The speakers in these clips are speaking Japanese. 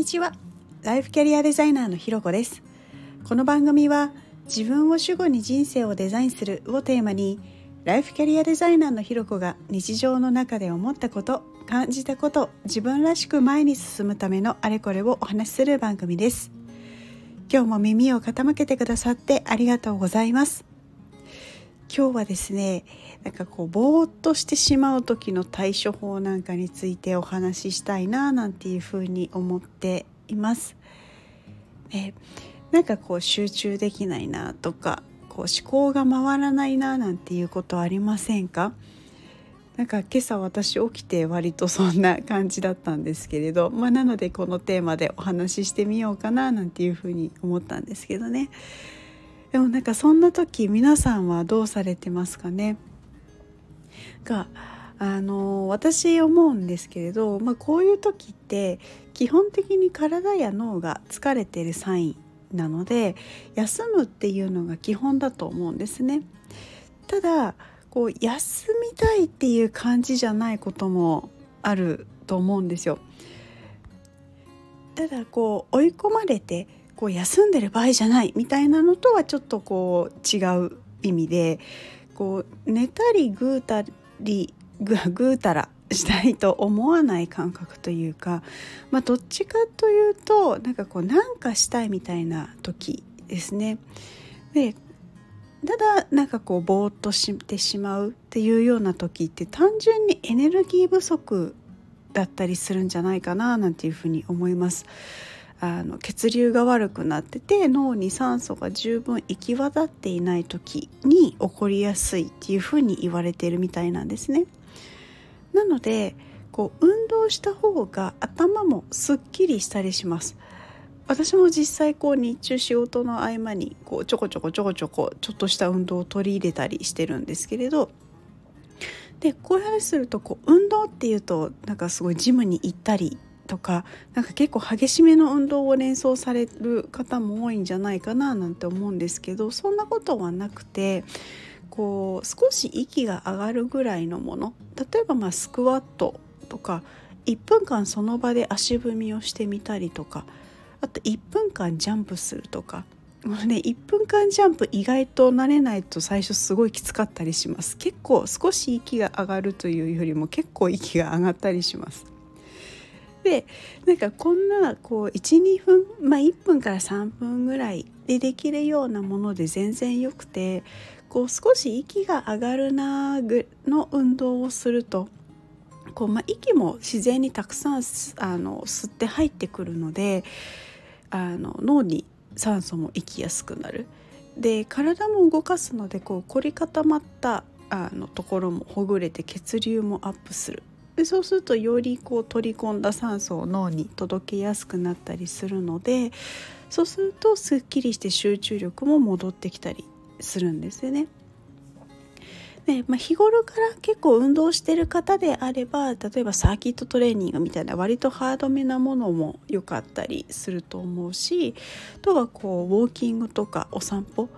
にちは。ライフキャリアデザイナーのひろこです。この番組は自分を主語に人生をデザインするをテーマにライフキャリアデザイナーのひろこが日常の中で思ったこと感じたこと自分らしく前に進むためのあれこれをお話しする番組です。今日も耳を傾けてくださってありがとうございます。今日はですねなんかこうぼーっとしてしまう時の対処法なんかについてお話ししたいななんていうふうに思っています。ね、なんかこう集中できないなとかこう思考が回らないななんていうことありませんか？なんか今朝私起きて割とそんな感じだったんですけれど、まあ、なのでこのテーマでお話ししてみようかななんていうふうに思ったんですけどね。でもなんかそんな時皆さんはどうされてますかね？があの私思うんですけれど、まあ、こういう時って基本的に体や脳が疲れてるサインなので休むっていうのが基本だと思うんですね。ただこう休みたいっていう感じじゃないこともあると思うんですよ。ただこう追い込まれてこう休んでる場合じゃないみたいなのとはちょっとこう違う意味でこう寝たりぐうたり ぐぐうたらしたいと思わない感覚というか、まあ、どっちかというとなんかこうなんかしたいみたいな時ですね。でただなんかこうぼーっとしてしまうっていうような時って単純にエネルギー不足だったりするんじゃないかななんていうふうに思います。あの血流が悪くなってて脳に酸素が十分行き渡っていない時に起こりやすいっていうふうに言われているみたいなんですね。なのでこう運動した方が頭もすっきりしたりします。私も実際こう日中仕事の合間にこうちょこちょこちょこちょこちょっとした運動を取り入れたりしてるんですけれどでこういう話するとこう運動っていうとなんかすごいジムに行ったりとかなんか結構激しめの運動を連想される方も多いんじゃないかななんて思うんですけどそんなことはなくてこう少し息が上がるぐらいのもの例えばまあスクワットとか1分間その場で足踏みをしてみたりとかあと1分間ジャンプするとかもうね1分間ジャンプ意外と慣れないと最初すごいきつかったりします。結構少し息が上がるというよりも結構息が上がったりします。でなんかこんなこう12分まあ1分から3分ぐらいでできるようなもので全然よくてこう少し息が上がるなぐの運動をするとこう、まあ、息も自然にたくさんあの吸って入ってくるのであの脳に酸素も行きやすくなる。で体も動かすのでこう凝り固まったあのところもほぐれて血流もアップするでそうするとよりこう取り込んだ酸素を脳に届けやすくなったりするのでそうするとすっきりして集中力も戻ってきたりするんですよね。でまあ、日頃から結構運動してる方であれば例えばサーキットトレーニングみたいな割とハードめなものも良かったりすると思うしあとはこうウォーキングとかお散歩、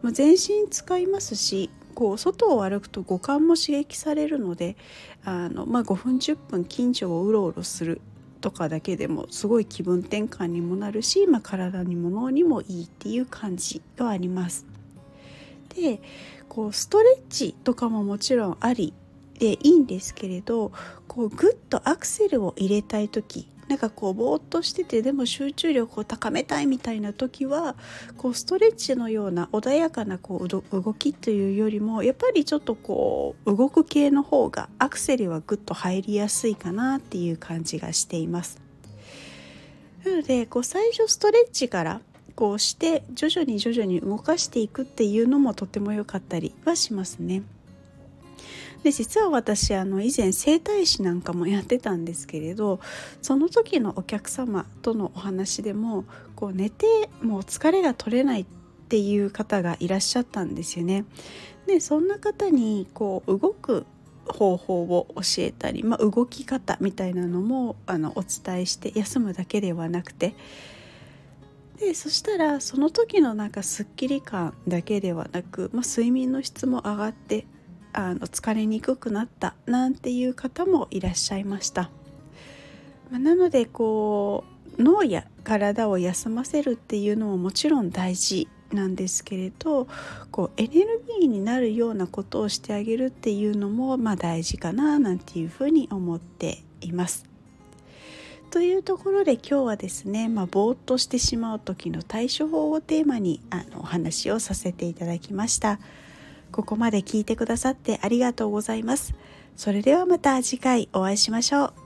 まあ、全身使いますしこう外を歩くと五感も刺激されるのであの、まあ、5分10分近所をうろうろするとかだけでもすごい気分転換にもなるし、まあ、体にも脳にもいいっていう感じがあります。でこうストレッチとかももちろんありでいいんですけれどこうグッとアクセルを入れたい時なんかこうぼーっとしててでも集中力を高めたいみたいな時はこうストレッチのような穏やかなこう動きというよりもやっぱりちょっとこう動く系の方がアクセルはグッと入りやすいかなっていう感じがしています。なのでこう最初ストレッチからこうして徐々に徐々に動かしていくっていうのもとても良かったりはしますね。で実は私あの以前整体師なんかもやってたんですけれどその時のお客様とのお話でもこう寝てもう疲れが取れないっていう方がいらっしゃったんですよね。でそんな方にこう動く方法を教えたり、まあ、動き方みたいなのもあのお伝えして休むだけではなくてでそしたらその時のなんかすっきり感だけではなく、まあ、睡眠の質も上がってあの疲れにくくなったなんていう方もいらっしゃいました。まあ、なのでこう脳や体を休ませるっていうのももちろん大事なんですけれどこうエネルギーになるようなことをしてあげるっていうのもまあ大事かななんていうふうに思っています。というところで今日はですね、まあ、ぼーっとしてしまう時の対処法をテーマにあのお話をさせていただきました。ここまで聞いてくださってありがとうございます。それではまた次回お会いしましょう。